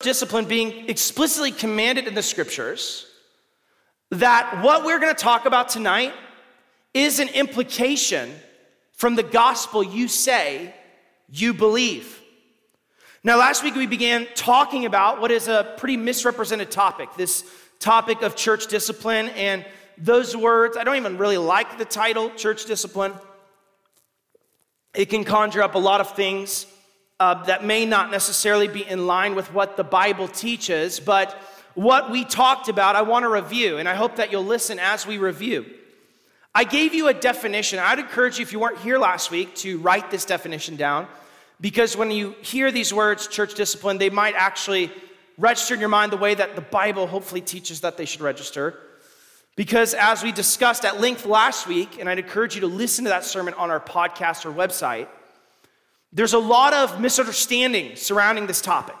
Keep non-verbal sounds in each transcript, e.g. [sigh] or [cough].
discipline being explicitly commanded in the scriptures, that what we're going to talk about tonight is an implication from the gospel you say you believe. Now, last week we began talking about what is a pretty misrepresented topic this topic of church discipline. And those words, I don't even really like the title, church discipline. It can conjure up a lot of things uh, that may not necessarily be in line with what the Bible teaches, but what we talked about, I want to review, and I hope that you'll listen as we review. I gave you a definition. I'd encourage you, if you weren't here last week, to write this definition down, because when you hear these words, church discipline, they might actually register in your mind the way that the Bible hopefully teaches that they should register. Because as we discussed at length last week, and I'd encourage you to listen to that sermon on our podcast or website, there's a lot of misunderstanding surrounding this topic.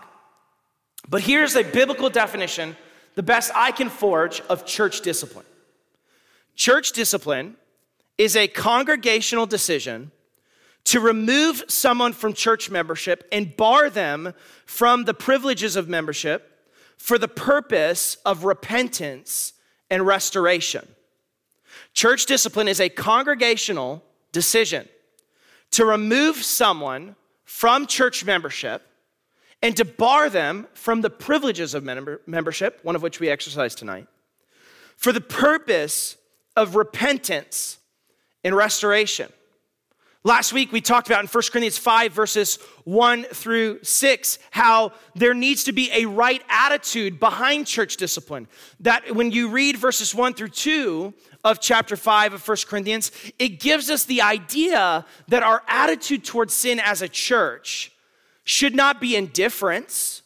But here's a biblical definition, the best I can forge, of church discipline. Church discipline is a congregational decision to remove someone from church membership and bar them from the privileges of membership for the purpose of repentance and restoration. Church discipline is a congregational decision to remove someone from church membership and to bar them from the privileges of membership, one of which we exercise tonight, for the purpose of repentance and restoration. Last week, we talked about in 1 Corinthians 5, verses 1 through 6, how there needs to be a right attitude behind church discipline. That when you read verses 1 through 2 of chapter 5 of 1 Corinthians, it gives us the idea that our attitude towards sin as a church should not be indifference.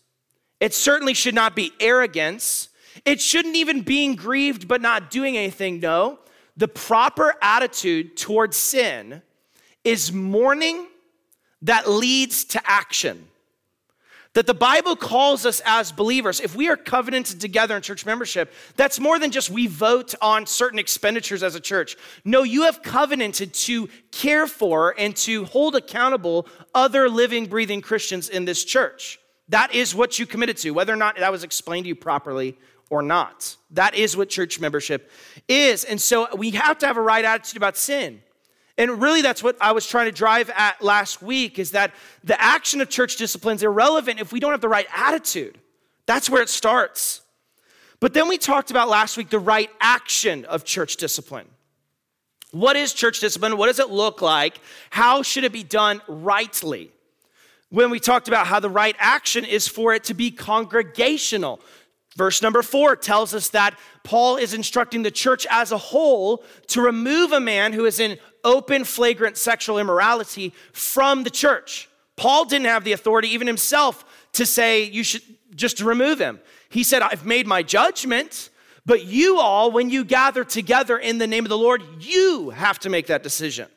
It certainly should not be arrogance. It shouldn't even being grieved but not doing anything. No, the proper attitude towards sin is mourning that leads to action. That the Bible calls us as believers, if we are covenanted together in church membership, that's more than just we vote on certain expenditures as a church. No, you have covenanted to care for and to hold accountable other living, breathing Christians in this church. That is what you committed to, whether or not that was explained to you properly or not. That is what church membership is. And so we have to have a right attitude about sin. And really, that's what I was trying to drive at last week is that the action of church discipline is irrelevant if we don't have the right attitude. That's where it starts. But then we talked about last week the right action of church discipline. What is church discipline? What does it look like? How should it be done rightly? When we talked about how the right action is for it to be congregational. Verse number four tells us that Paul is instructing the church as a whole to remove a man who is in open, flagrant sexual immorality from the church. Paul didn't have the authority, even himself, to say you should just remove him. He said, I've made my judgment, but you all, when you gather together in the name of the Lord, you have to make that decision.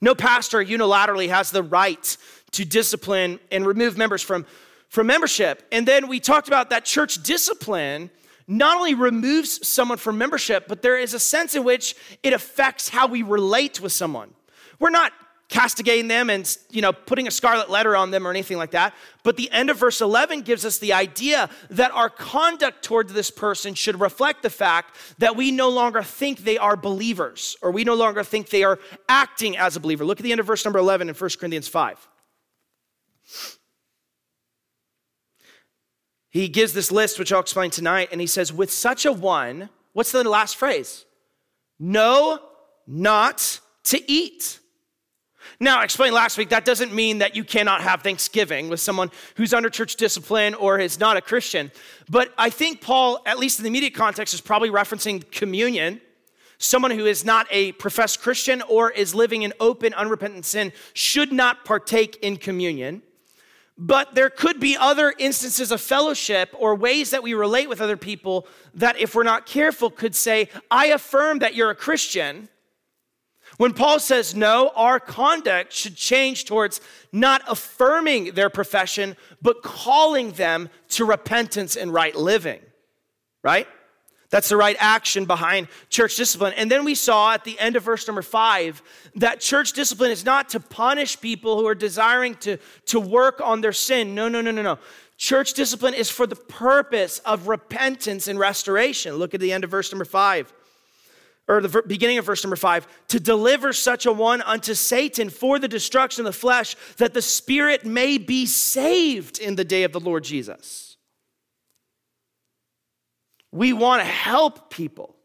No pastor unilaterally has the right to discipline and remove members from, from membership. And then we talked about that church discipline not only removes someone from membership, but there is a sense in which it affects how we relate with someone. We're not castigating them and you know putting a scarlet letter on them or anything like that but the end of verse 11 gives us the idea that our conduct toward this person should reflect the fact that we no longer think they are believers or we no longer think they are acting as a believer look at the end of verse number 11 in 1 corinthians 5 He gives this list, which I'll explain tonight, and he says, With such a one, what's the last phrase? No, not to eat. Now, I explained last week that doesn't mean that you cannot have Thanksgiving with someone who's under church discipline or is not a Christian. But I think Paul, at least in the immediate context, is probably referencing communion. Someone who is not a professed Christian or is living in open, unrepentant sin should not partake in communion. But there could be other instances of fellowship or ways that we relate with other people that, if we're not careful, could say, I affirm that you're a Christian. When Paul says no, our conduct should change towards not affirming their profession, but calling them to repentance and right living, right? That's the right action behind church discipline. And then we saw at the end of verse number five that church discipline is not to punish people who are desiring to, to work on their sin. No, no, no, no, no. Church discipline is for the purpose of repentance and restoration. Look at the end of verse number five, or the beginning of verse number five. To deliver such a one unto Satan for the destruction of the flesh, that the spirit may be saved in the day of the Lord Jesus. We want to help people.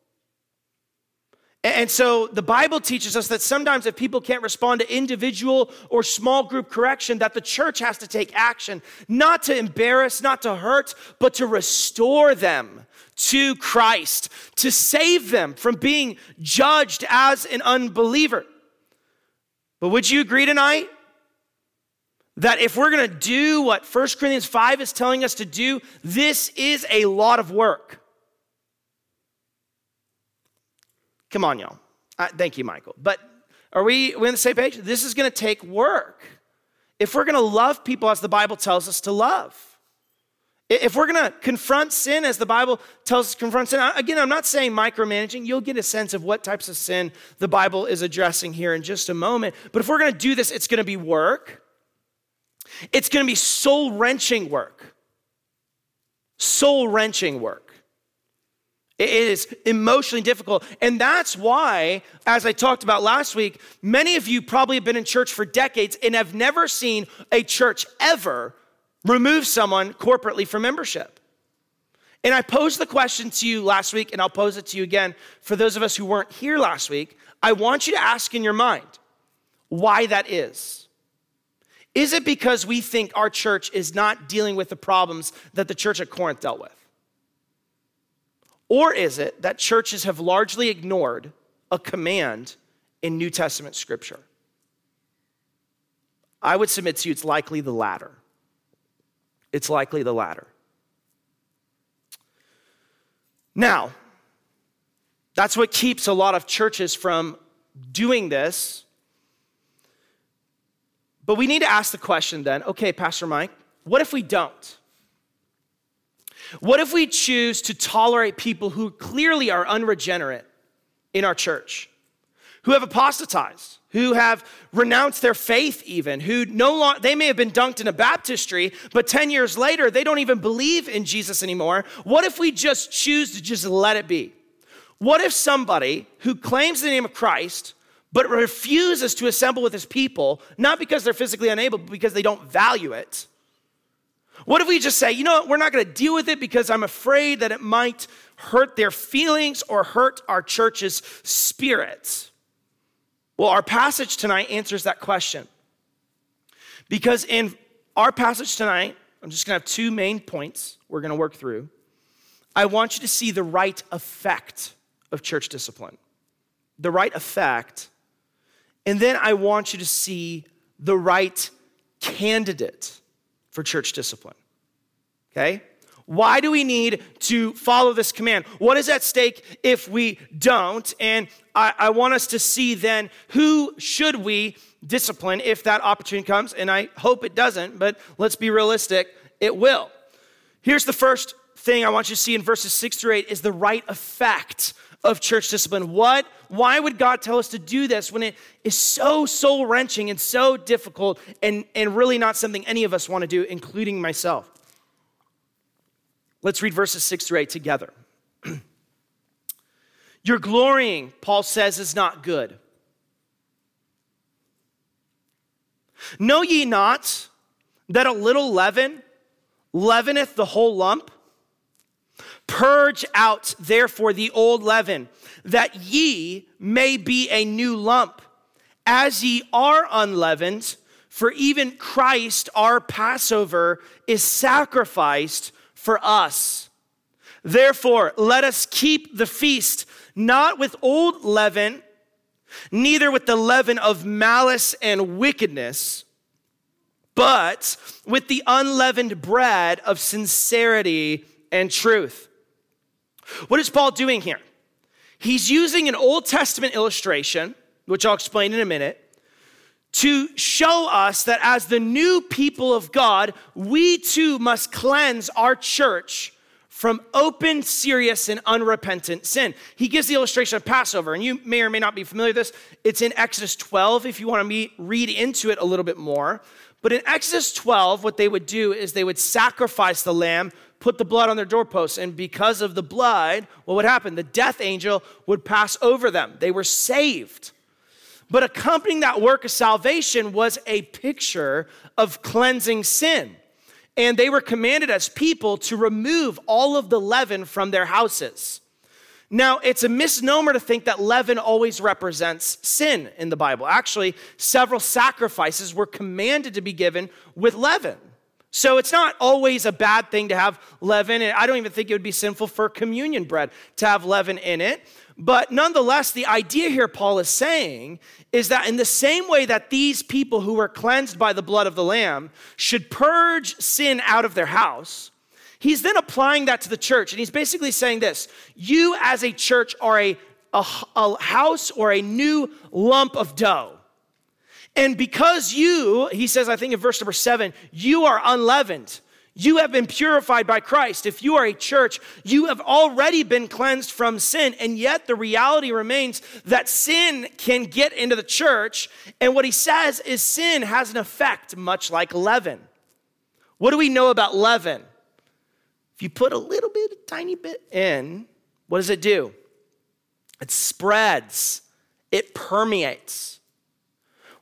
And so the Bible teaches us that sometimes if people can't respond to individual or small group correction, that the church has to take action, not to embarrass, not to hurt, but to restore them to Christ, to save them from being judged as an unbeliever. But would you agree tonight that if we're going to do what 1 Corinthians 5 is telling us to do, this is a lot of work? Come on, y'all. Uh, thank you, Michael. But are we, are we on the same page? This is going to take work. If we're going to love people as the Bible tells us to love, if we're going to confront sin as the Bible tells us to confront sin, again, I'm not saying micromanaging. You'll get a sense of what types of sin the Bible is addressing here in just a moment. But if we're going to do this, it's going to be work. It's going to be soul wrenching work. Soul wrenching work. It is emotionally difficult. And that's why, as I talked about last week, many of you probably have been in church for decades and have never seen a church ever remove someone corporately from membership. And I posed the question to you last week, and I'll pose it to you again for those of us who weren't here last week. I want you to ask in your mind why that is. Is it because we think our church is not dealing with the problems that the church at Corinth dealt with? Or is it that churches have largely ignored a command in New Testament scripture? I would submit to you it's likely the latter. It's likely the latter. Now, that's what keeps a lot of churches from doing this. But we need to ask the question then okay, Pastor Mike, what if we don't? What if we choose to tolerate people who clearly are unregenerate in our church, who have apostatized, who have renounced their faith, even, who no longer, they may have been dunked in a baptistry, but 10 years later, they don't even believe in Jesus anymore? What if we just choose to just let it be? What if somebody who claims the name of Christ, but refuses to assemble with his people, not because they're physically unable, but because they don't value it, what if we just say, you know what, we're not going to deal with it because I'm afraid that it might hurt their feelings or hurt our church's spirit? Well, our passage tonight answers that question. Because in our passage tonight, I'm just going to have two main points we're going to work through. I want you to see the right effect of church discipline, the right effect, and then I want you to see the right candidate for church discipline. Okay? Why do we need to follow this command? What is at stake if we don't? And I, I, want us to see then who should we discipline if that opportunity comes. And I hope it doesn't, but let's be realistic, it will. Here's the first thing I want you to see in verses six through eight is the right effect of church discipline. What, why would God tell us to do this when it is so soul wrenching and so difficult and, and really not something any of us want to do, including myself? Let's read verses six through eight together. [clears throat] Your glorying, Paul says, is not good. Know ye not that a little leaven leaveneth the whole lump? Purge out, therefore, the old leaven, that ye may be a new lump, as ye are unleavened. For even Christ, our Passover, is sacrificed for us. Therefore, let us keep the feast not with old leaven, neither with the leaven of malice and wickedness, but with the unleavened bread of sincerity and truth. What is Paul doing here? He's using an Old Testament illustration, which I'll explain in a minute, to show us that as the new people of God, we too must cleanse our church from open, serious, and unrepentant sin. He gives the illustration of Passover, and you may or may not be familiar with this. It's in Exodus 12 if you want to meet, read into it a little bit more. But in Exodus 12, what they would do is they would sacrifice the lamb, put the blood on their doorposts, and because of the blood, what would happen? The death angel would pass over them. They were saved. But accompanying that work of salvation was a picture of cleansing sin. And they were commanded as people to remove all of the leaven from their houses. Now, it's a misnomer to think that leaven always represents sin in the Bible. Actually, several sacrifices were commanded to be given with leaven. So it's not always a bad thing to have leaven. And I don't even think it would be sinful for communion bread to have leaven in it. But nonetheless, the idea here Paul is saying is that in the same way that these people who were cleansed by the blood of the Lamb should purge sin out of their house, He's then applying that to the church, and he's basically saying this You, as a church, are a, a, a house or a new lump of dough. And because you, he says, I think in verse number seven, you are unleavened. You have been purified by Christ. If you are a church, you have already been cleansed from sin. And yet the reality remains that sin can get into the church. And what he says is sin has an effect much like leaven. What do we know about leaven? If you put a little bit, a tiny bit in, what does it do? It spreads, it permeates.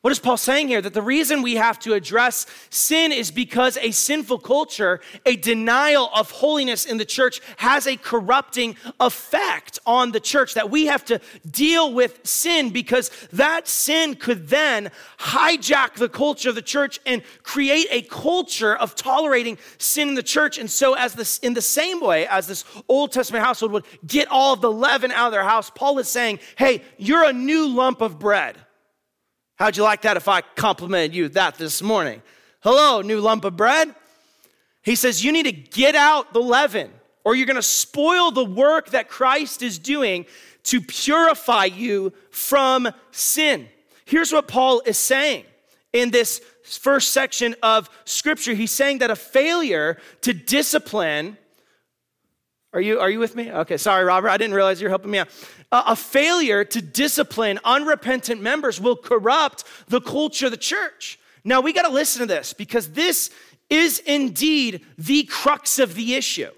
What is Paul saying here? That the reason we have to address sin is because a sinful culture, a denial of holiness in the church, has a corrupting effect on the church. That we have to deal with sin because that sin could then hijack the culture of the church and create a culture of tolerating sin in the church. And so, as this, in the same way as this Old Testament household would get all of the leaven out of their house, Paul is saying, hey, you're a new lump of bread. How'd you like that if I complimented you that this morning? Hello, new lump of bread. He says, You need to get out the leaven, or you're going to spoil the work that Christ is doing to purify you from sin. Here's what Paul is saying in this first section of scripture. He's saying that a failure to discipline are you, are you with me? Okay, sorry, Robert. I didn't realize you're helping me out. A failure to discipline unrepentant members will corrupt the culture of the church. Now, we got to listen to this because this is indeed the crux of the issue.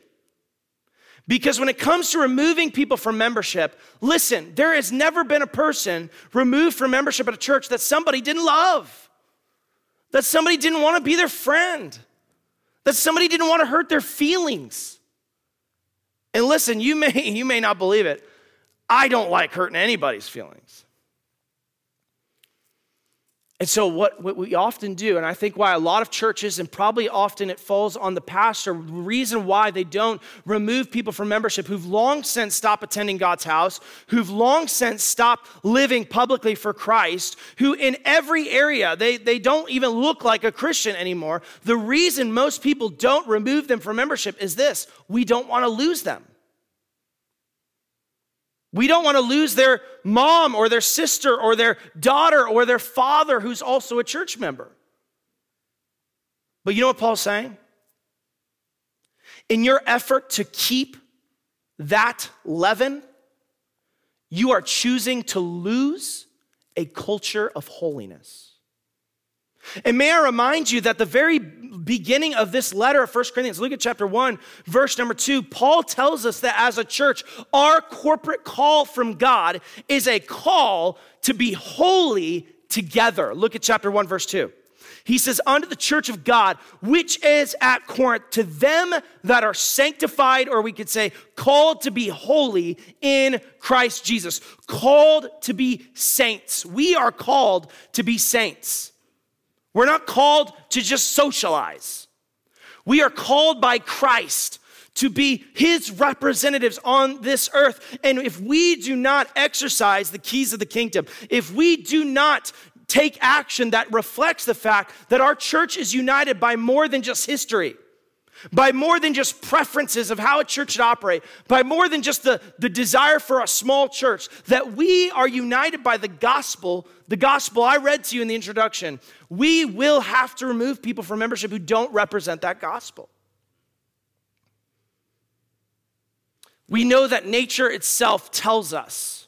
Because when it comes to removing people from membership, listen, there has never been a person removed from membership at a church that somebody didn't love, that somebody didn't want to be their friend, that somebody didn't want to hurt their feelings. And listen, you may, [laughs] you may not believe it. I don't like hurting anybody's feelings. And so, what, what we often do, and I think why a lot of churches, and probably often it falls on the pastor, the reason why they don't remove people from membership who've long since stopped attending God's house, who've long since stopped living publicly for Christ, who in every area, they, they don't even look like a Christian anymore. The reason most people don't remove them from membership is this we don't want to lose them. We don't want to lose their mom or their sister or their daughter or their father who's also a church member. But you know what Paul's saying? In your effort to keep that leaven, you are choosing to lose a culture of holiness. And may I remind you that the very beginning of this letter of 1 Corinthians, look at chapter 1, verse number 2, Paul tells us that as a church, our corporate call from God is a call to be holy together. Look at chapter 1, verse 2. He says, Unto the church of God, which is at Corinth, to them that are sanctified, or we could say, called to be holy in Christ Jesus, called to be saints. We are called to be saints. We're not called to just socialize. We are called by Christ to be his representatives on this earth. And if we do not exercise the keys of the kingdom, if we do not take action that reflects the fact that our church is united by more than just history, by more than just preferences of how a church should operate, by more than just the, the desire for a small church, that we are united by the gospel, the gospel I read to you in the introduction, we will have to remove people from membership who don't represent that gospel. We know that nature itself tells us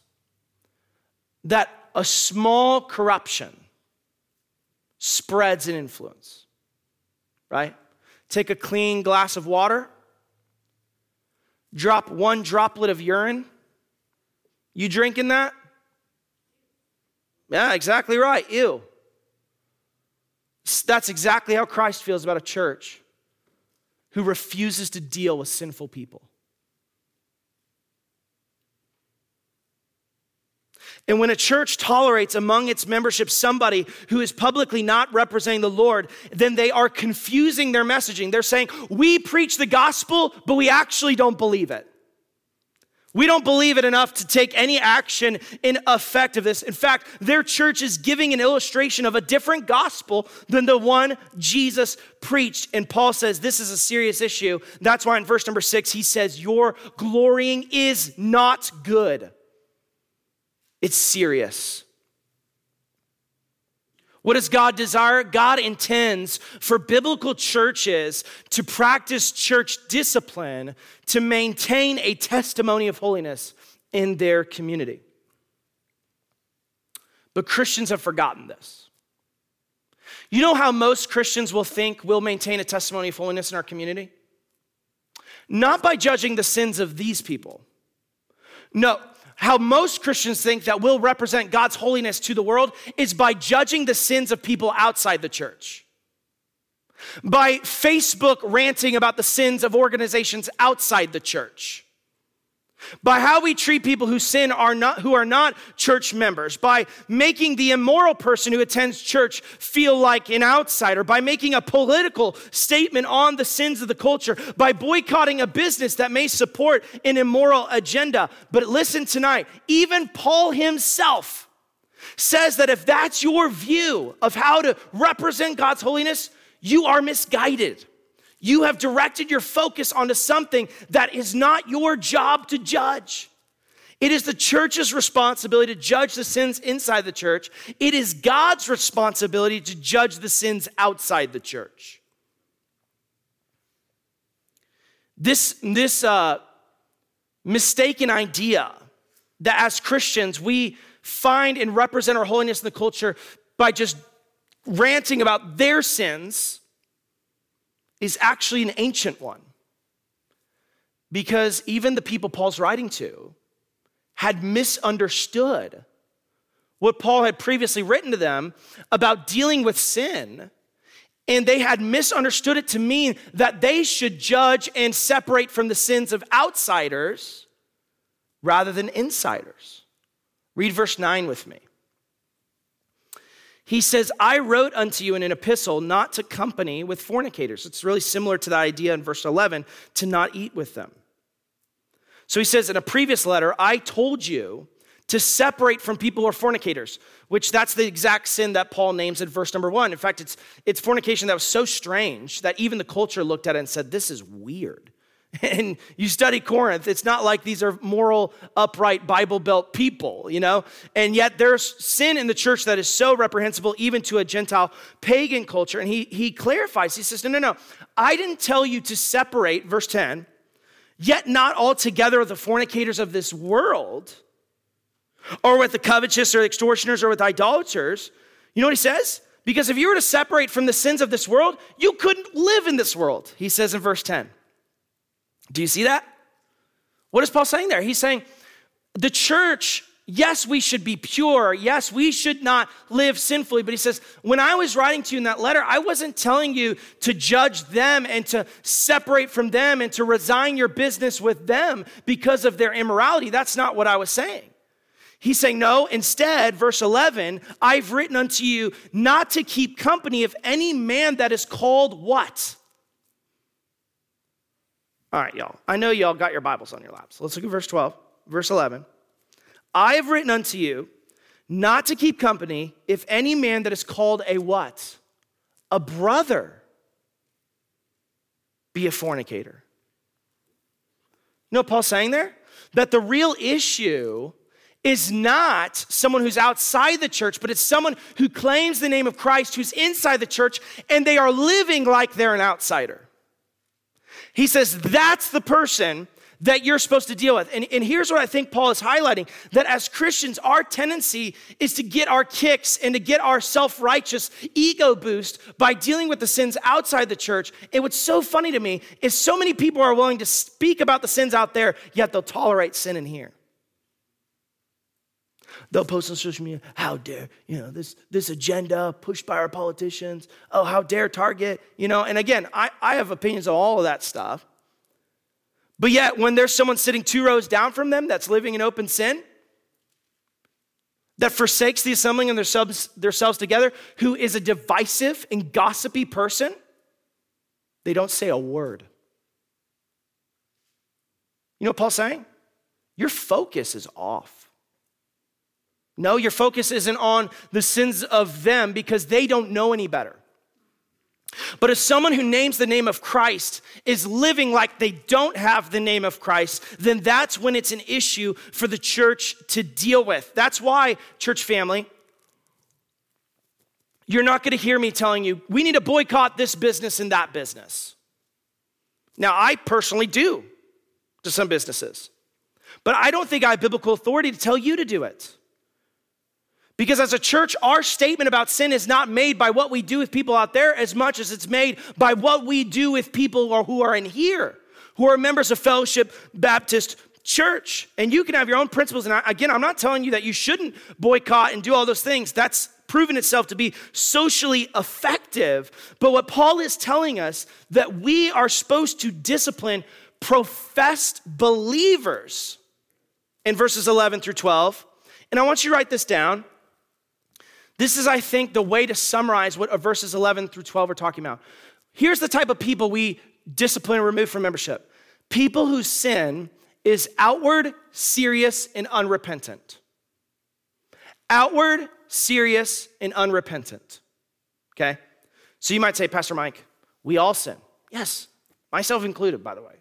that a small corruption spreads an influence. right? Take a clean glass of water, drop one droplet of urine. You drinking that? Yeah, exactly right. Ew. That's exactly how Christ feels about a church who refuses to deal with sinful people. And when a church tolerates among its membership somebody who is publicly not representing the Lord, then they are confusing their messaging. They're saying, We preach the gospel, but we actually don't believe it. We don't believe it enough to take any action in effect of this. In fact, their church is giving an illustration of a different gospel than the one Jesus preached. And Paul says this is a serious issue. That's why in verse number six, he says, Your glorying is not good. It's serious. What does God desire? God intends for biblical churches to practice church discipline to maintain a testimony of holiness in their community. But Christians have forgotten this. You know how most Christians will think we'll maintain a testimony of holiness in our community? Not by judging the sins of these people. No, how most Christians think that we'll represent God's holiness to the world is by judging the sins of people outside the church. By Facebook ranting about the sins of organizations outside the church by how we treat people who sin are not who are not church members by making the immoral person who attends church feel like an outsider by making a political statement on the sins of the culture by boycotting a business that may support an immoral agenda. But listen tonight even paul himself says that if that's your view of how to represent god's holiness you are misguided you have directed your focus onto something that is not your job to judge. It is the church's responsibility to judge the sins inside the church. It is God's responsibility to judge the sins outside the church. This, this uh, mistaken idea that as Christians we find and represent our holiness in the culture by just ranting about their sins is actually an ancient one. Because even the people Paul's writing to had misunderstood what Paul had previously written to them about dealing with sin. And they had misunderstood it to mean that they should judge and separate from the sins of outsiders rather than insiders. Read verse 9 with me. He says, I wrote unto you in an epistle not to company with fornicators. It's really similar to the idea in verse 11 to not eat with them. So he says in a previous letter, I told you to separate from people who are fornicators, which that's the exact sin that Paul names in verse number one. In fact, it's, it's fornication that was so strange that even the culture looked at it and said, This is weird. And you study Corinth, it's not like these are moral, upright, Bible belt people, you know? And yet there's sin in the church that is so reprehensible, even to a Gentile pagan culture. And he, he clarifies, he says, No, no, no. I didn't tell you to separate, verse 10, yet not altogether the fornicators of this world, or with the covetous or extortioners or with idolaters. You know what he says? Because if you were to separate from the sins of this world, you couldn't live in this world, he says in verse 10. Do you see that? What is Paul saying there? He's saying the church, yes, we should be pure. Yes, we should not live sinfully. But he says, when I was writing to you in that letter, I wasn't telling you to judge them and to separate from them and to resign your business with them because of their immorality. That's not what I was saying. He's saying, No, instead, verse 11, I've written unto you not to keep company of any man that is called what? All right, y'all. I know y'all got your Bibles on your laps. Let's look at verse 12, verse 11. I have written unto you not to keep company if any man that is called a what? A brother be a fornicator. You know what Paul's saying there? That the real issue is not someone who's outside the church, but it's someone who claims the name of Christ who's inside the church and they are living like they're an outsider. He says that's the person that you're supposed to deal with. And, and here's what I think Paul is highlighting that as Christians, our tendency is to get our kicks and to get our self righteous ego boost by dealing with the sins outside the church. And what's so funny to me is so many people are willing to speak about the sins out there, yet they'll tolerate sin in here. They'll post on social media, how dare, you know, this, this agenda pushed by our politicians. Oh, how dare Target, you know. And again, I, I have opinions on all of that stuff. But yet, when there's someone sitting two rows down from them that's living in open sin, that forsakes the assembling of themselves, themselves together, who is a divisive and gossipy person, they don't say a word. You know what Paul's saying? Your focus is off. No, your focus isn't on the sins of them because they don't know any better. But if someone who names the name of Christ is living like they don't have the name of Christ, then that's when it's an issue for the church to deal with. That's why, church family, you're not going to hear me telling you, we need to boycott this business and that business. Now, I personally do to some businesses, but I don't think I have biblical authority to tell you to do it. Because as a church, our statement about sin is not made by what we do with people out there as much as it's made by what we do with people who are in here, who are members of Fellowship Baptist Church. And you can have your own principles. And again, I'm not telling you that you shouldn't boycott and do all those things. That's proven itself to be socially effective. But what Paul is telling us that we are supposed to discipline professed believers in verses 11 through 12. And I want you to write this down. This is, I think, the way to summarize what verses 11 through 12 are talking about. Here's the type of people we discipline and remove from membership people whose sin is outward, serious, and unrepentant. Outward, serious, and unrepentant. Okay? So you might say, Pastor Mike, we all sin. Yes, myself included, by the way.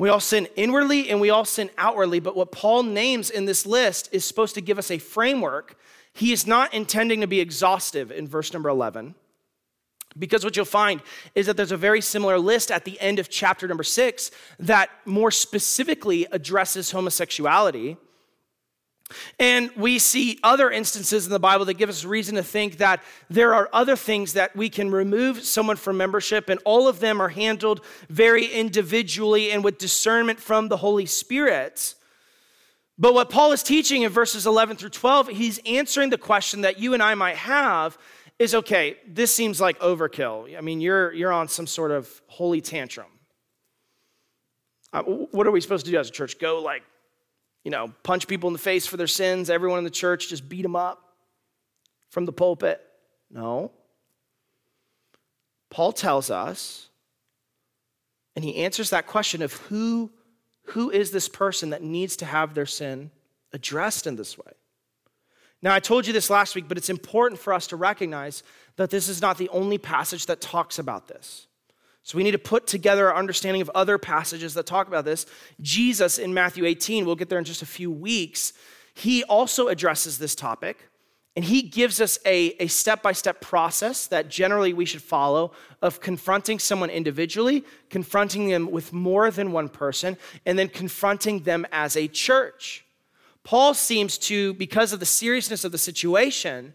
We all sin inwardly and we all sin outwardly, but what Paul names in this list is supposed to give us a framework he is not intending to be exhaustive in verse number 11. Because what you'll find is that there's a very similar list at the end of chapter number six that more specifically addresses homosexuality. And we see other instances in the Bible that give us reason to think that there are other things that we can remove someone from membership, and all of them are handled very individually and with discernment from the Holy Spirit. But what Paul is teaching in verses 11 through 12, he's answering the question that you and I might have is okay, this seems like overkill. I mean, you're, you're on some sort of holy tantrum. Uh, what are we supposed to do as a church? Go like, you know, punch people in the face for their sins, everyone in the church just beat them up from the pulpit? No. Paul tells us, and he answers that question of who who is this person that needs to have their sin addressed in this way? Now, I told you this last week, but it's important for us to recognize that this is not the only passage that talks about this. So we need to put together our understanding of other passages that talk about this. Jesus in Matthew 18, we'll get there in just a few weeks, he also addresses this topic. And he gives us a step by step process that generally we should follow of confronting someone individually, confronting them with more than one person, and then confronting them as a church. Paul seems to, because of the seriousness of the situation,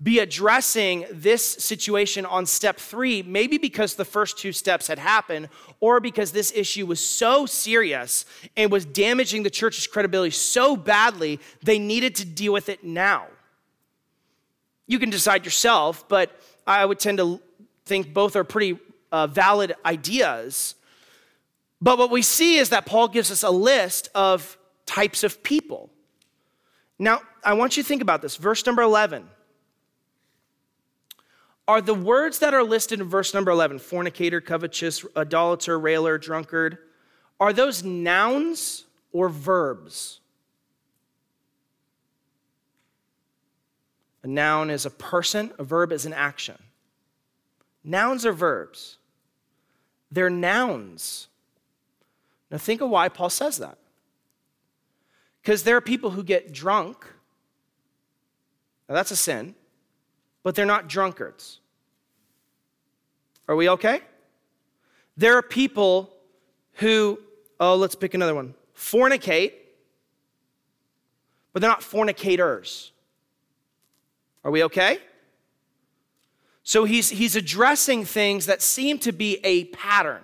be addressing this situation on step three, maybe because the first two steps had happened, or because this issue was so serious and was damaging the church's credibility so badly, they needed to deal with it now. You can decide yourself, but I would tend to think both are pretty uh, valid ideas. But what we see is that Paul gives us a list of types of people. Now, I want you to think about this. Verse number 11. Are the words that are listed in verse number 11, fornicator, covetous, idolater, railer, drunkard, are those nouns or verbs? A noun is a person, a verb is an action. Nouns are verbs, they're nouns. Now, think of why Paul says that. Because there are people who get drunk. Now, that's a sin, but they're not drunkards. Are we okay? There are people who Oh, let's pick another one. Fornicate, but they're not fornicators. Are we okay? So he's, he's addressing things that seem to be a pattern.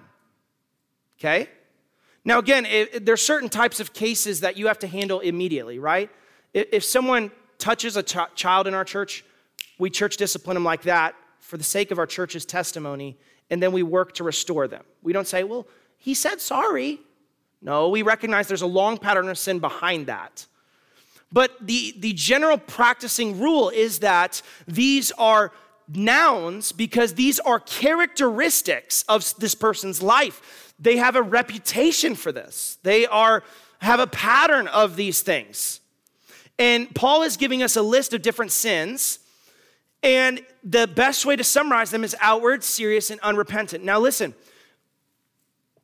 Okay? Now, again, it, there's certain types of cases that you have to handle immediately, right? If someone touches a ch- child in our church, we church discipline them like that for the sake of our church's testimony, and then we work to restore them. We don't say, well, he said sorry. No, we recognize there's a long pattern of sin behind that. But the, the general practicing rule is that these are nouns because these are characteristics of this person's life. They have a reputation for this. They are have a pattern of these things. And Paul is giving us a list of different sins. And the best way to summarize them is outward, serious, and unrepentant. Now, listen,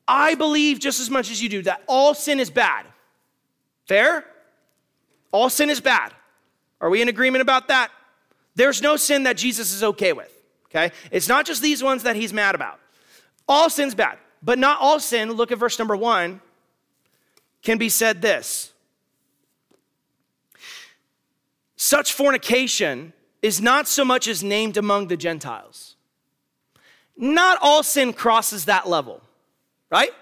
I believe just as much as you do that all sin is bad. Fair? All sin is bad. Are we in agreement about that? There's no sin that Jesus is okay with, okay? It's not just these ones that he's mad about. All sin's bad, but not all sin, look at verse number one, can be said this Such fornication is not so much as named among the Gentiles. Not all sin crosses that level, right?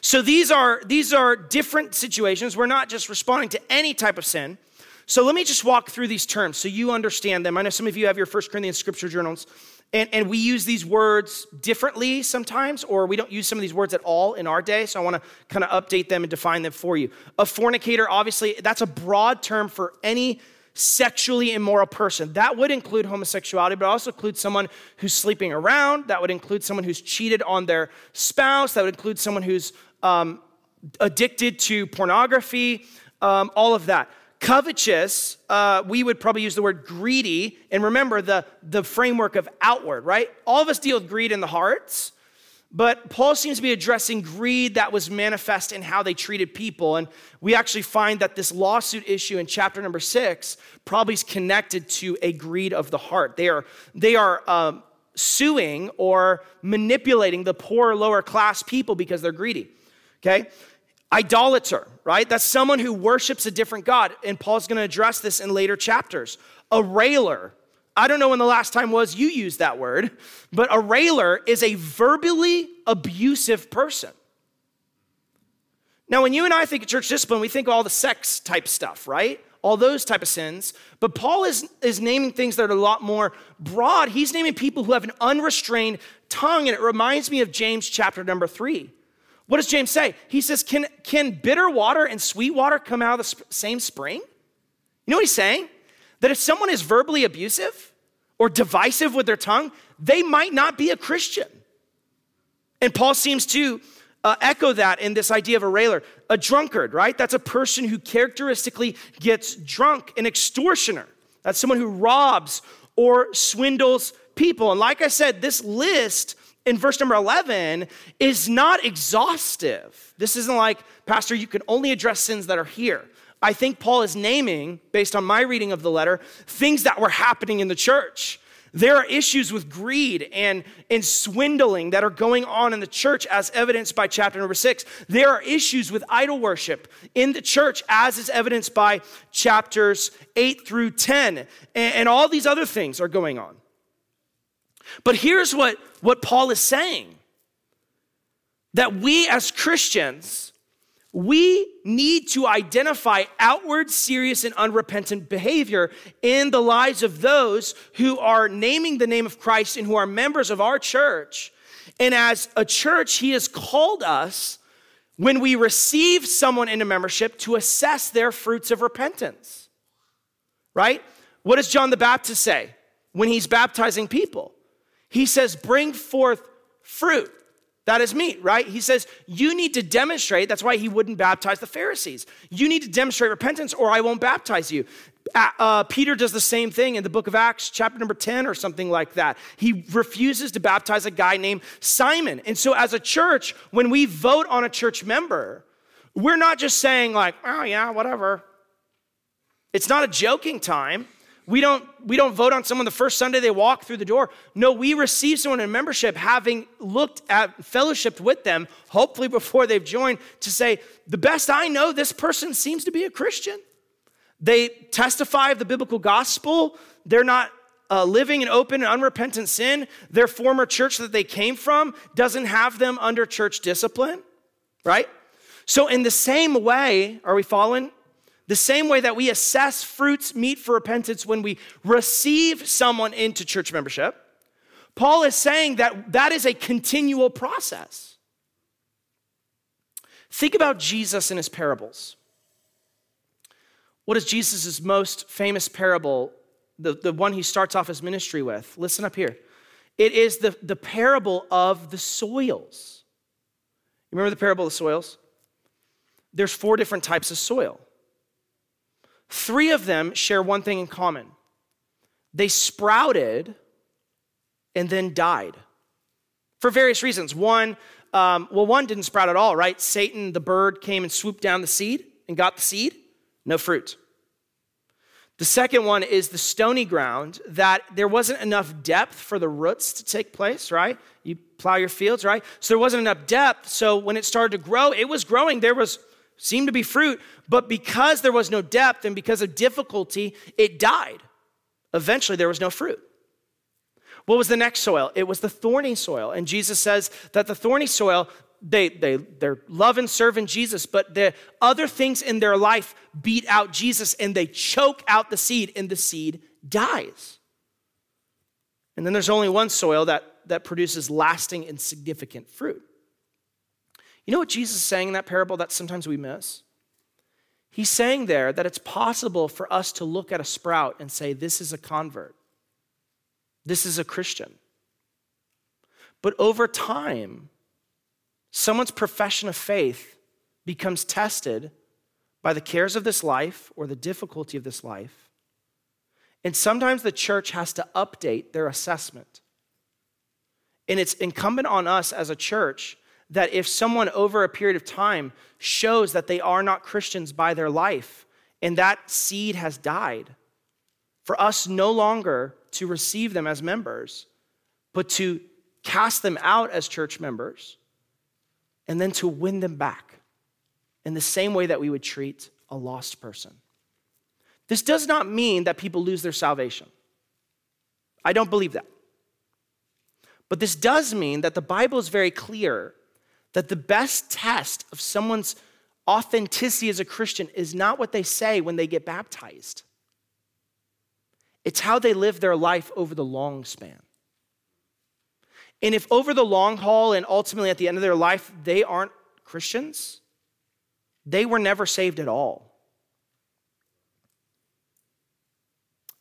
So these are these are different situations. We're not just responding to any type of sin. So let me just walk through these terms so you understand them. I know some of you have your First Corinthians scripture journals, and, and we use these words differently sometimes, or we don't use some of these words at all in our day. So I want to kind of update them and define them for you. A fornicator, obviously, that's a broad term for any sexually immoral person. That would include homosexuality, but also include someone who's sleeping around. That would include someone who's cheated on their spouse. That would include someone who's um, addicted to pornography, um, all of that. Covetous, uh, we would probably use the word greedy. And remember the, the framework of outward, right? All of us deal with greed in the hearts. But Paul seems to be addressing greed that was manifest in how they treated people. And we actually find that this lawsuit issue in chapter number six probably is connected to a greed of the heart. They are, they are um, suing or manipulating the poor, lower class people because they're greedy. Okay? Idolater, right? That's someone who worships a different God. And Paul's going to address this in later chapters. A railer, I don't know when the last time was you used that word, but a railer is a verbally abusive person. Now, when you and I think of church discipline, we think of all the sex type stuff, right? All those type of sins. But Paul is, is naming things that are a lot more broad. He's naming people who have an unrestrained tongue, and it reminds me of James chapter number three. What does James say? He says, Can, can bitter water and sweet water come out of the sp- same spring? You know what he's saying? That if someone is verbally abusive or divisive with their tongue, they might not be a Christian. And Paul seems to uh, echo that in this idea of a railer. A drunkard, right? That's a person who characteristically gets drunk. An extortioner, that's someone who robs or swindles people. And like I said, this list in verse number 11 is not exhaustive. This isn't like, Pastor, you can only address sins that are here. I think Paul is naming, based on my reading of the letter, things that were happening in the church. There are issues with greed and, and swindling that are going on in the church, as evidenced by chapter number six. There are issues with idol worship in the church, as is evidenced by chapters eight through 10. And, and all these other things are going on. But here's what, what Paul is saying that we as Christians, we need to identify outward, serious, and unrepentant behavior in the lives of those who are naming the name of Christ and who are members of our church. And as a church, He has called us, when we receive someone into membership, to assess their fruits of repentance. Right? What does John the Baptist say when he's baptizing people? He says, Bring forth fruit. That is me, right? He says, You need to demonstrate. That's why he wouldn't baptize the Pharisees. You need to demonstrate repentance, or I won't baptize you. Uh, Peter does the same thing in the book of Acts, chapter number 10, or something like that. He refuses to baptize a guy named Simon. And so, as a church, when we vote on a church member, we're not just saying, like, oh, yeah, whatever. It's not a joking time We don't, we don't vote on someone the first Sunday they walk through the door. No, we receive someone in membership having looked at, fellowshipped with them, hopefully before they've joined, to say, the best I know, this person seems to be a Christian. They testify of the biblical gospel. They're not uh, living in open and unrepentant sin. Their former church that they came from doesn't have them under church discipline, right? So, in the same way, are we following? The same way that we assess fruits meet for repentance when we receive someone into church membership, Paul is saying that that is a continual process. Think about Jesus and his parables. What is Jesus' most famous parable, the, the one he starts off his ministry with? Listen up here. It is the, the parable of the soils. You remember the parable of the soils? There's four different types of soil. Three of them share one thing in common they sprouted and then died for various reasons. One, um, well, one didn't sprout at all, right? Satan, the bird, came and swooped down the seed and got the seed, no fruit. The second one is the stony ground, that there wasn't enough depth for the roots to take place, right? You plow your fields, right? So there wasn't enough depth. So when it started to grow, it was growing. There was seemed to be fruit, but because there was no depth and because of difficulty, it died. Eventually, there was no fruit. What was the next soil? It was the thorny soil. And Jesus says that the thorny soil, they, they, they're love and serve in Jesus, but the other things in their life beat out Jesus and they choke out the seed, and the seed dies. And then there's only one soil that, that produces lasting and significant fruit. You know what Jesus is saying in that parable that sometimes we miss? He's saying there that it's possible for us to look at a sprout and say, This is a convert. This is a Christian. But over time, someone's profession of faith becomes tested by the cares of this life or the difficulty of this life. And sometimes the church has to update their assessment. And it's incumbent on us as a church that if someone over a period of time shows that they are not Christians by their life and that seed has died, for us no longer to receive them as members, but to cast them out as church members and then to win them back in the same way that we would treat a lost person. This does not mean that people lose their salvation. I don't believe that. But this does mean that the Bible is very clear that the best test of someone's authenticity as a Christian is not what they say when they get baptized, it's how they live their life over the long span. And if over the long haul and ultimately at the end of their life they aren't Christians, they were never saved at all.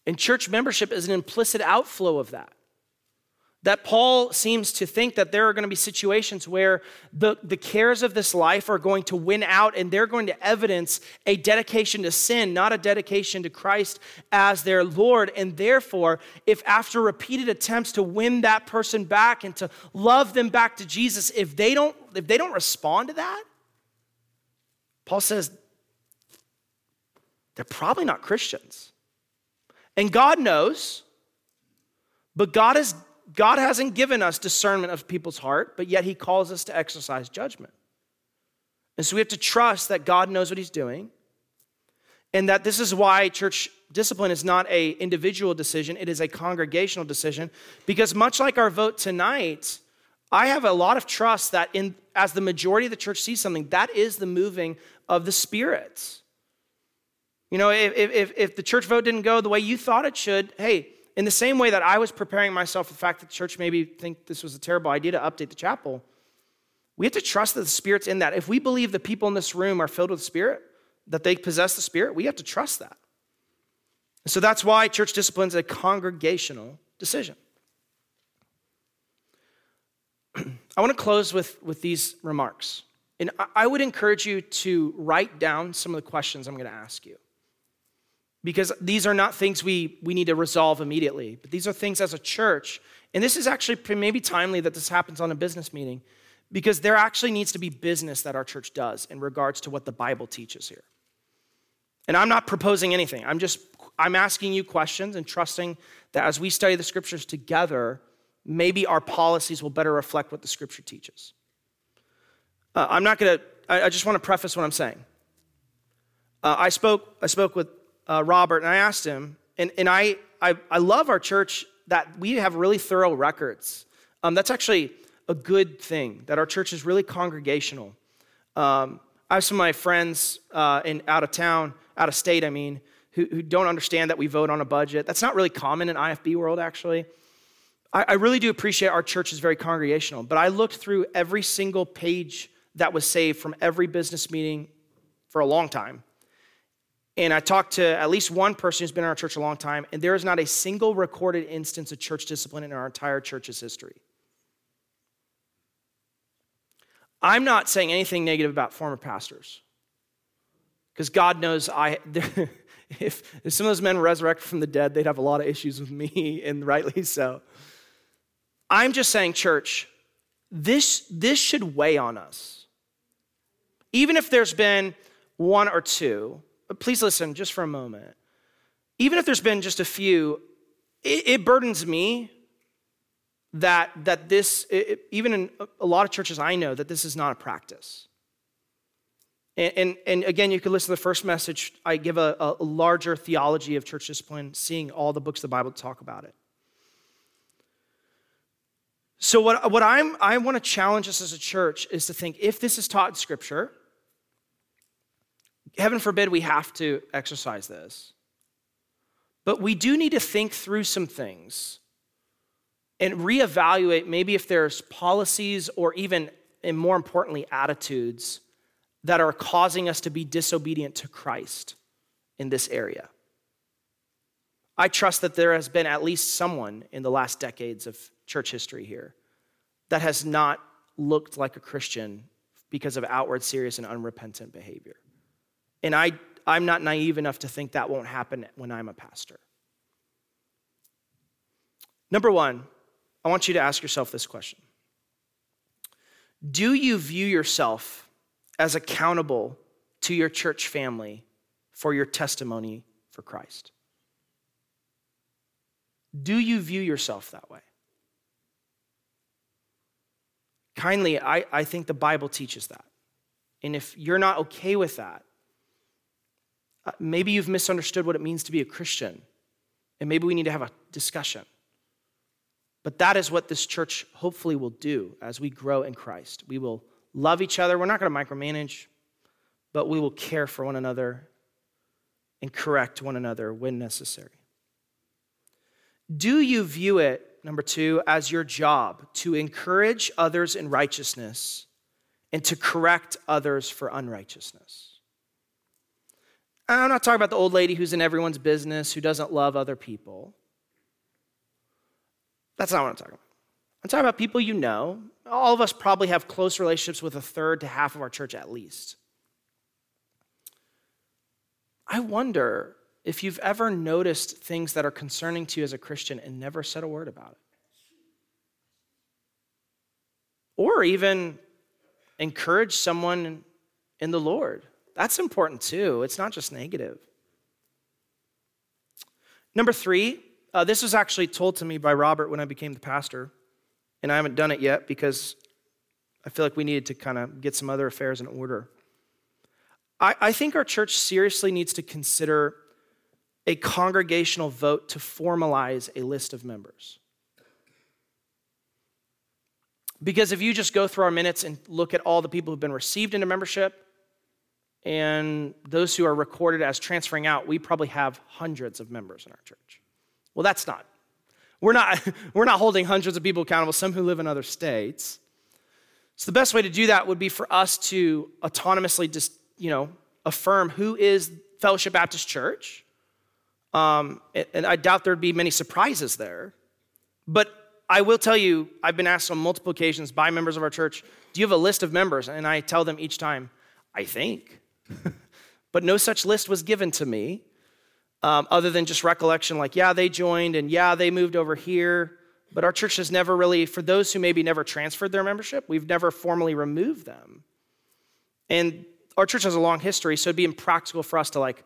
And church membership is an implicit outflow of that that Paul seems to think that there are going to be situations where the, the cares of this life are going to win out and they're going to evidence a dedication to sin, not a dedication to Christ as their Lord. And therefore, if after repeated attempts to win that person back and to love them back to Jesus, if they don't, if they don't respond to that, Paul says they're probably not Christians. And God knows, but God is God hasn't given us discernment of people's heart, but yet He calls us to exercise judgment. And so we have to trust that God knows what He's doing, and that this is why church discipline is not a individual decision; it is a congregational decision. Because much like our vote tonight, I have a lot of trust that in as the majority of the church sees something, that is the moving of the Spirit. You know, if, if, if the church vote didn't go the way you thought it should, hey, in the same way that I was preparing myself for the fact that the church maybe think this was a terrible idea to update the chapel, we have to trust that the Spirit's in that. If we believe the people in this room are filled with the Spirit, that they possess the Spirit, we have to trust that. So that's why church discipline is a congregational decision. [clears throat] I want to close with, with these remarks. And I would encourage you to write down some of the questions I'm going to ask you because these are not things we, we need to resolve immediately, but these are things as a church. And this is actually maybe timely that this happens on a business meeting because there actually needs to be business that our church does in regards to what the Bible teaches here. And I'm not proposing anything, I'm just I'm asking you questions and trusting that as we study the scriptures together, maybe our policies will better reflect what the scripture teaches. Uh, I'm not going to, I just want to preface what I'm saying. Uh, I, spoke, I spoke with uh, Robert and I asked him, and, and I, I, I love our church that we have really thorough records. Um, that's actually a good thing, that our church is really congregational. Um, I have some of my friends uh, in, out of town, out of state, I mean, who, who don't understand that we vote on a budget. That's not really common in IFB world, actually. I, I really do appreciate our church is very congregational, but I looked through every single page that was saved from every business meeting for a long time. And I talked to at least one person who's been in our church a long time, and there is not a single recorded instance of church discipline in our entire church's history. I'm not saying anything negative about former pastors, because God knows I. [laughs] if, if some of those men were resurrected from the dead, they'd have a lot of issues with me, [laughs] and rightly so. I'm just saying, church, this, this should weigh on us. Even if there's been one or two, please listen just for a moment. Even if there's been just a few, it, it burdens me that, that this, it, even in a lot of churches I know, that this is not a practice. And, and, and, again, you could listen to the first message. I give a, a larger theology of church discipline, seeing all the books of the Bible talk about it. So, what, what I'm, I want to challenge us as a church is to think if this is taught in Scripture, heaven forbid we have to exercise this, but we do need to think through some things and reevaluate maybe if there's policies or even, and more importantly, attitudes that are causing us to be disobedient to Christ in this area. I trust that there has been at least someone in the last decades of church history here that has not looked like a Christian because of outward, serious, and unrepentant behavior. And I, I'm not naive enough to think that won't happen when I'm a pastor. Number one, I want you to ask yourself this question Do you view yourself as accountable to your church family for your testimony for Christ? Do you view yourself that way? Kindly, I, I think the Bible teaches that. And if you're not okay with that, Uh, maybe you've misunderstood what it means to be a Christian. And maybe we need to have a discussion. But that is what this church hopefully will do as we grow in Christ. We will love each other. We're not going to micromanage, but we will care for one another and correct one another when necessary. Do you view it, number two, as your job to encourage others in righteousness and to correct others for unrighteousness? I'm not talking about the old lady who's in everyone's business, who doesn't love other people. That's not what I'm talking about. I'm talking about people you know. All of us probably have close relationships with a third to half of our church at least. I wonder if you've ever noticed things that are concerning to you as a Christian and never said a word about it. Or even encourage someone in the Lord. That's important too. It's not just negative. Number three, uh, this was actually told to me by Robert when I became the pastor, and I haven't done it yet because I feel like we needed to kind of get some other affairs in order. I, I think our church seriously needs to consider a congregational vote to formalize a list of members. Because if you just go through our minutes and look at all the people who've been received into membership and those who are recorded as transferring out, we probably have hundreds of members in our church. Well, that's not. We're not, [laughs] we're not holding hundreds of people accountable, some who live in other states. So the best way to do that would be for us to autonomously just, you know, affirm who is Fellowship Baptist Church. Um, and I doubt there'd be many surprises there. But I will tell you, I've been asked on multiple occasions by members of our church, do you have a list of members? And I tell them each time, I think. [laughs] but no such list was given to me um, other than just recollection like, yeah, they joined and yeah, they moved over here. But our church has never really, for those who maybe never transferred their membership, we've never formally removed them. And our church has a long history, so it'd be impractical for us to like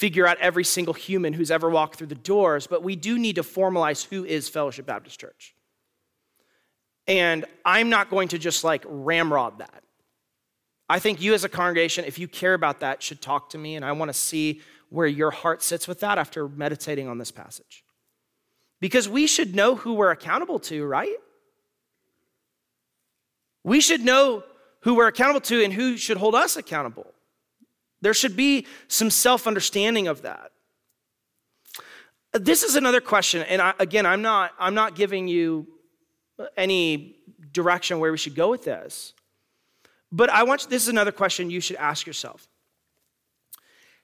figure out every single human who's ever walked through the doors, but we do need to formalize who is Fellowship Baptist Church. And I'm not going to just like ramrod that. I think you as a congregation, if you care about that, should talk to me, and I want to see where your heart sits with that after meditating on this passage. Because we should know who we're accountable to, right? We should know who we're accountable to and who should hold us accountable. There should be some self understanding of that. This is another question, and I, again, I'm not, I'm not giving you any direction where we should go with this. But I want you, this is another question you should ask yourself.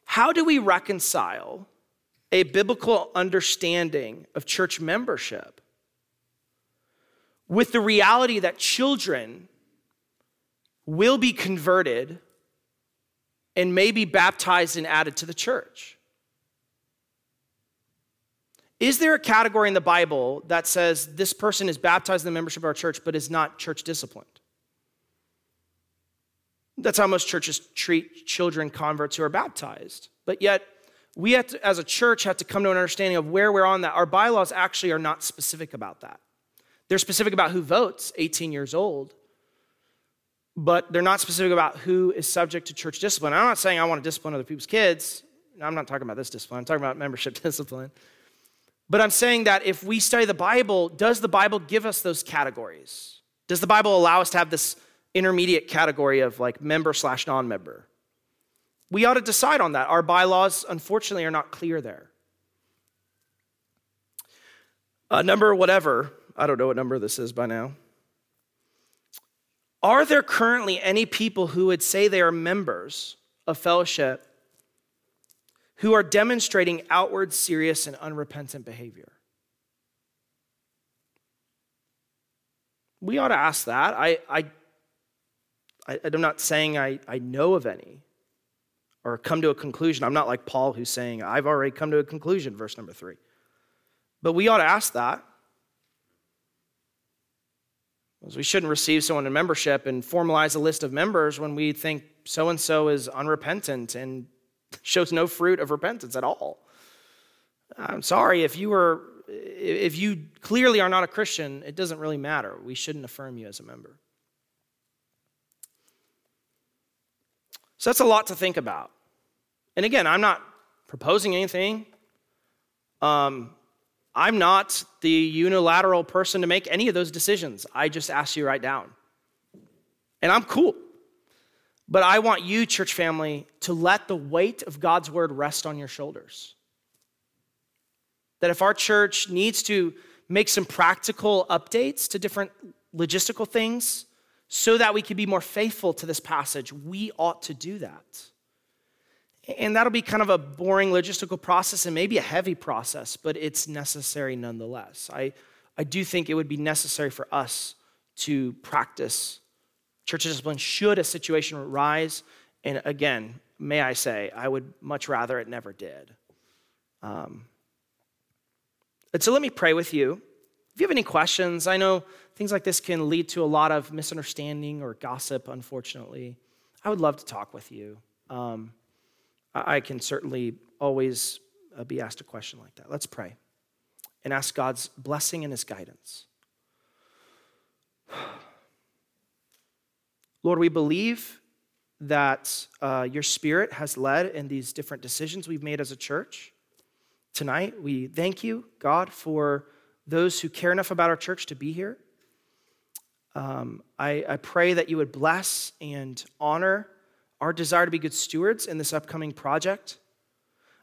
How do we reconcile a biblical understanding of church membership with the reality that children will be converted and may be baptized and added to the church? Is there a category in the Bible that says this person is baptized in the membership of our church but is not church disciplined? That's how most churches treat children converts who are baptized. But yet, we to, as a church have to come to an understanding of where we're on that. Our bylaws actually are not specific about that. They're specific about who votes 18 years old, but they're not specific about who is subject to church discipline. I'm not saying I want to discipline other people's kids. I'm not talking about this discipline. I'm talking about membership [laughs] discipline. But I'm saying that if we study the Bible, does the Bible give us those categories? Does the Bible allow us to have this intermediate category of like member slash non member? We ought to decide on that. Our bylaws, unfortunately, are not clear there. A number, whatever, I don't know what number this is by now. Are there currently any people who would say they are members of fellowship who are demonstrating outward, serious, and unrepentant behavior? We ought to ask that. I, I, I, am not saying I, I know of any or come to a conclusion. I'm not like Paul who's saying, I've already come to a conclusion, verse number three. But we ought to ask that. We shouldn't receive someone in membership and formalize a list of members when we think so and so is unrepentant and [laughs] shows no fruit of repentance at all. I'm sorry if you were if you clearly are not a Christian, it doesn't really matter. We shouldn't affirm you as a member. So that's a lot to think about. And again, I'm not proposing anything. Um, I'm not the unilateral person to make any of those decisions. I just ask you write down. And I'm cool. But I want you, church family, to let the weight of God's word rest on your shoulders. That if our church needs to make some practical updates to different logistical things so that we can be more faithful to this passage, we ought to do that. And that'll be kind of a boring logistical process and maybe a heavy process, but it's necessary nonetheless. I, I do think it would be necessary for us to practice church discipline should a situation arise. And again, may I say, I would much rather it never did. Um, and so let me pray with you. If you have any questions, I know things like this can lead to a lot of misunderstanding or gossip, unfortunately. I would love to talk with you. Um, I can certainly always uh, be asked a question like that. Let's pray and ask God's blessing and his guidance. [sighs] Lord, we believe that uh, your spirit has led in these different decisions we've made as a church. Tonight, we thank you, God, for those who care enough about our church to be here. Um, I, I pray that you would bless and honor our desire to be good stewards in this upcoming project.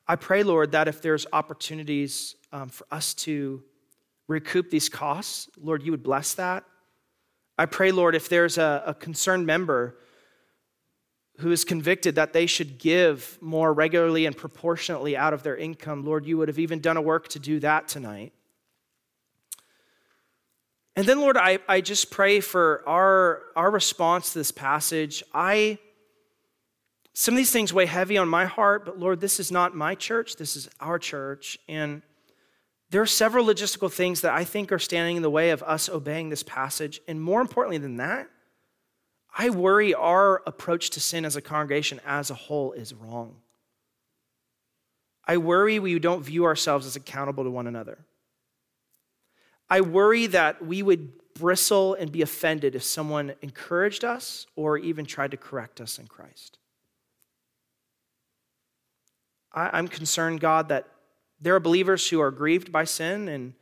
I pray, Lord, that if there's opportunities um, for us to recoup these costs, Lord, you would bless that. I pray, Lord, if there's a, a concerned member who is convicted that they should give more regularly and proportionately out of their income, Lord, you would have even done a work to do that tonight. And then, Lord, I, I just pray for our, our response to this passage. I some of these things weigh heavy on my heart, but Lord, this is not my church, this is our church. And there are several logistical things that I think are standing in the way of us obeying this passage. And more importantly than that, I worry our approach to sin as a congregation as a whole is wrong. I worry we don't view ourselves as accountable to one another. I worry that we would bristle and be offended if someone encouraged us or even tried to correct us in Christ. I, am concerned, God, that there are believers who are grieved by sin and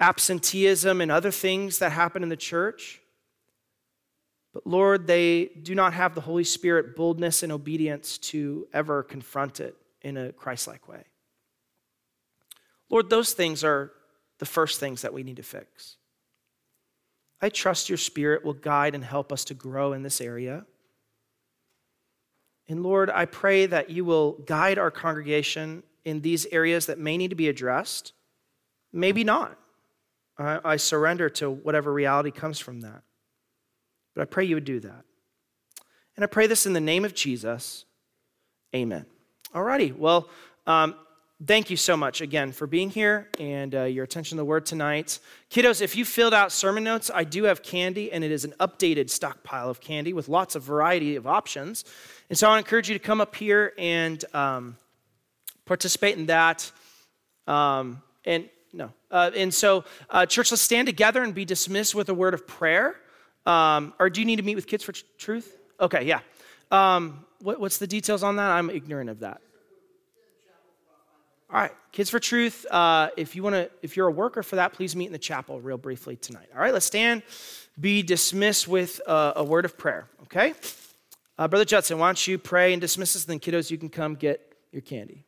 absenteeism and other things that happen in the church. But Lord, they do not have the Holy Spirit boldness and obedience to ever confront it in a Christ like way. Lord, those things are the first things that we need to fix. I trust your Spirit will guide and help us to grow in this area. And Lord, I pray that you will guide our congregation in these areas that may need to be addressed, maybe not. I, I surrender to whatever reality comes from that. But I pray you would do that. And I pray this in the name of Jesus. Amen. Alrighty, well, um, thank you so much again for being here and uh, your attention to the word tonight. Kiddos, if you filled out sermon notes, I do have candy, and it is an updated stockpile of candy with lots of variety of options. And so I encourage you to come up here and um, participate in that. Um, and no. Uh, and so, uh, church, let's stand together and be dismissed with a word of prayer. Um, or do you need to meet with Kids for Tr- Truth? Okay, yeah. Um, what, what's the details on that? I'm ignorant of that. All right, Kids for Truth. Uh, if you want to, if you're a worker for that, please meet in the chapel real briefly tonight. All right, let's stand. Be dismissed with a, a word of prayer. Okay, uh, Brother Judson, why don't you pray and dismiss us? Then, kiddos, you can come get your candy.